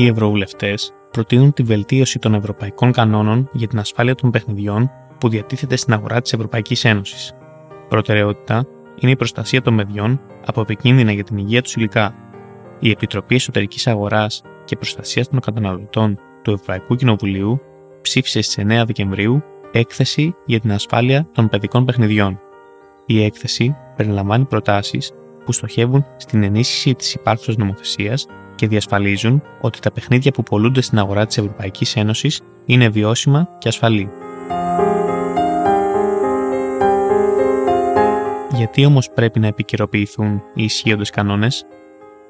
οι Ευρωβουλευτές προτείνουν τη βελτίωση των ευρωπαϊκών κανόνων για την ασφάλεια των παιχνιδιών που διατίθεται στην αγορά της Ευρωπαϊκής Ένωσης. Προτεραιότητα είναι η προστασία των παιδιών από επικίνδυνα για την υγεία τους υλικά. Η Επιτροπή Εσωτερικής Αγοράς και Προστασίας των Καταναλωτών του Ευρωπαϊκού Κοινοβουλίου ψήφισε στις 9 Δεκεμβρίου έκθεση για την ασφάλεια των παιδικών παιχνιδιών. Η έκθεση περιλαμβάνει προτάσεις που στοχεύουν στην ενίσχυση της υπάρχουσας νομοθεσίας και διασφαλίζουν ότι τα παιχνίδια που πολλούνται στην αγορά της Ευρωπαϊκής Ένωσης είναι βιώσιμα και ασφαλή. Γιατί όμως πρέπει να επικαιροποιηθούν οι ισχύοντες κανόνες,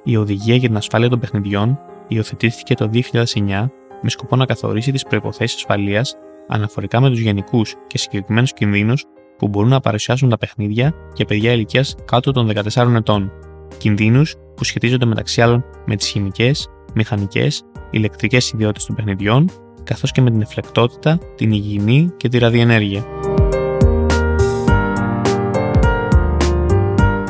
η Οδηγία για την Ασφάλεια των Παιχνιδιών υιοθετήθηκε το 2009 με σκοπό να καθορίσει τις προποθέσει ασφαλείας αναφορικά με τους γενικούς και συγκεκριμένους κινδύνους που μπορούν να παρουσιάσουν τα παιχνίδια για παιδιά ηλικίας κάτω των 14 ετών. Κινδύνους που σχετίζονται μεταξύ άλλων με τις χημικές, μηχανικές, ηλεκτρικές ιδιότητες των παιχνιδιών, καθώς και με την εφλεκτότητα, την υγιεινή και τη ραδιενέργεια.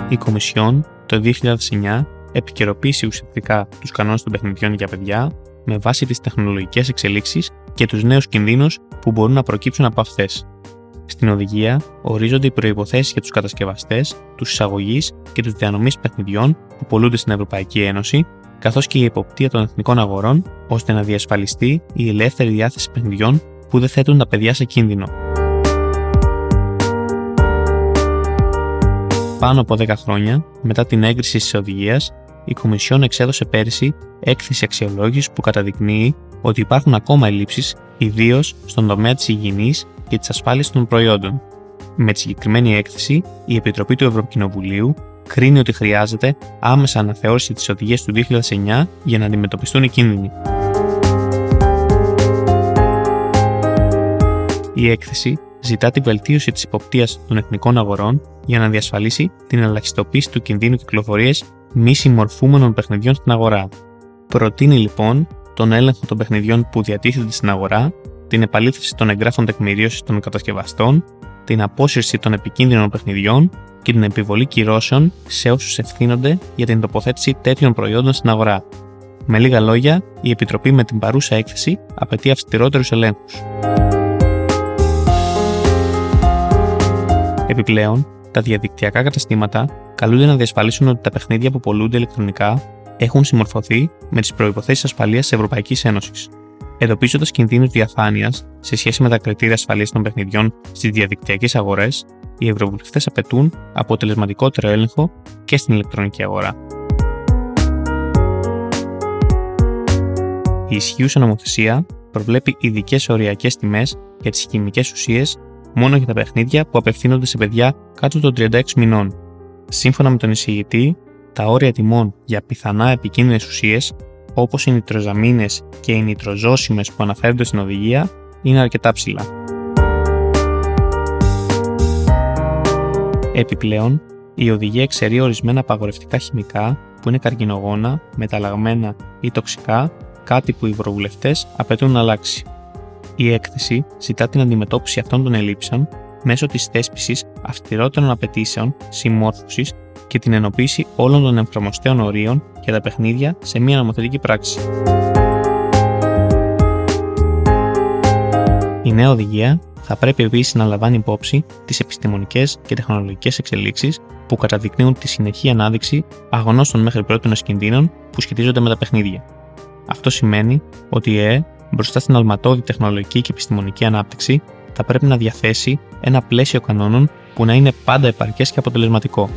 Η Κομισιόν το 2009 επικαιροποίησε ουσιαστικά τους κανόνες των παιχνιδιών για παιδιά με βάση τις τεχνολογικές εξελίξεις και τους νέους κινδύνους που μπορούν να προκύψουν από αυτές. Στην οδηγία ορίζονται οι προποθέσει για τους κατασκευαστές, τους εισαγωγείς και τους διανομής παιχνιδιών που πολλούνται στην Ευρωπαϊκή Ένωση, καθώς και η εποπτεία των εθνικών αγορών, ώστε να διασφαλιστεί η ελεύθερη διάθεση παιχνιδιών που δεν θέτουν τα παιδιά σε κίνδυνο. Πάνω από 10 χρόνια μετά την έγκριση της οδηγίας, η Κομισιόν εξέδωσε πέρυσι έκθεση αξιολόγησης που καταδεικνύει ότι υπάρχουν ακόμα ελλείψεις, ιδίως στον τομέα της υγιεινής και της ασφάλεια των προϊόντων. Με τη συγκεκριμένη έκθεση, η Επιτροπή του Ευρωκοινοβουλίου κρίνει ότι χρειάζεται άμεσα αναθεώρηση της οδηγίας του 2009 για να αντιμετωπιστούν οι κίνδυνοι. Η έκθεση ζητά τη βελτίωση της υποπτία των εθνικών αγορών για να διασφαλίσει την ελαχιστοποίηση του κινδύνου κυκλοφορίας μη συμμορφούμενων παιχνιδιών στην αγορά. Προτείνει λοιπόν τον έλεγχο των παιχνιδιών που διατίθεται στην αγορά, την επαλήθευση των εγγράφων τεκμηρίωσης των κατασκευαστών, την απόσυρση των επικίνδυνων παιχνιδιών και την επιβολή κυρώσεων σε όσους ευθύνονται για την τοποθέτηση τέτοιων προϊόντων στην αγορά. Με λίγα λόγια, η Επιτροπή με την παρούσα έκθεση απαιτεί αυστηρότερους ελέγχους. Επιπλέον, τα διαδικτυακά καταστήματα καλούνται να διασφαλίσουν ότι τα παιχνίδια που πολλούνται ηλεκτρονικά έχουν συμμορφωθεί με τις προποθέσει ασφαλείας της Ευρωπαϊκής Ένωσης. Εντοπίζοντας κινδύνους διαφάνειας σε σχέση με τα κριτήρια ασφαλείας των παιχνιδιών στις διαδικτυακές αγορές, οι ευρωβουλευτές απαιτούν αποτελεσματικότερο έλεγχο και στην ηλεκτρονική αγορά. Η ισχύουσα νομοθεσία προβλέπει ειδικές οριακές τιμές για τις χημικές ουσίες μόνο για τα παιχνίδια που απευθύνονται σε παιδιά κάτω των 36 μηνών. Σύμφωνα με τον εισηγητή, τα όρια τιμών για πιθανά επικίνδυνες ουσίες, όπως οι νητροζαμίνες και οι νητροζώσιμες που αναφέρονται στην οδηγία, είναι αρκετά ψηλά. Επιπλέον, η οδηγία εξαιρεί ορισμένα απαγορευτικά χημικά που είναι καρκινογόνα, μεταλλαγμένα ή τοξικά, κάτι που οι ευρωβουλευτέ απαιτούν να αλλάξει. Η έκθεση ζητά την αντιμετώπιση αυτών των ελλείψεων μέσω της θέσπισης αυστηρότερων απαιτήσεων συμμόρφωσης και την ενοποίηση όλων των εφαρμοστέων ορίων για τα παιχνίδια σε μία νομοθετική πράξη. Η νέα οδηγία θα πρέπει επίσης να λαμβάνει υπόψη τις επιστημονικές και τεχνολογικές εξελίξεις που καταδεικνύουν τη συνεχή ανάδειξη αγνώστων μέχρι πρώτη κινδύνων που σχετίζονται με τα παιχνίδια. Αυτό σημαίνει ότι η ΕΕ μπροστά στην αλματώδη τεχνολογική και επιστημονική ανάπτυξη, θα πρέπει να διαθέσει ένα πλαίσιο κανόνων που να είναι πάντα επαρκές και αποτελεσματικό.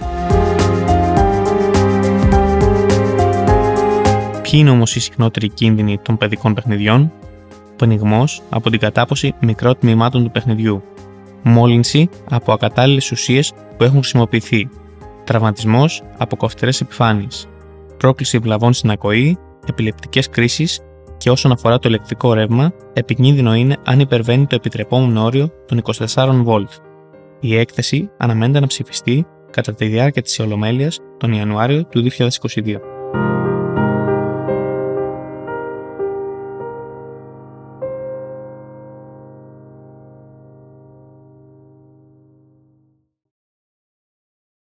Ποιοι είναι όμως οι συχνότεροι κίνδυνοι των παιδικών παιχνιδιών, Πνιγμός από την κατάποση μικρών τμήματων του παιχνιδιού, μόλυνση από ακατάλληλες ουσίες που έχουν χρησιμοποιηθεί, τραυματισμός από κοφτερές επιφάνειες, πρόκληση βλαβών στην ακοή, επιλεπτικές κρίσεις και όσον αφορά το ηλεκτρικό ρεύμα, επικίνδυνο είναι αν υπερβαίνει το επιτρεπόμενο όριο των 24 V. Η έκθεση αναμένεται να ψηφιστεί κατά τη διάρκεια της Ολομέλειας τον Ιανουάριο του 2022.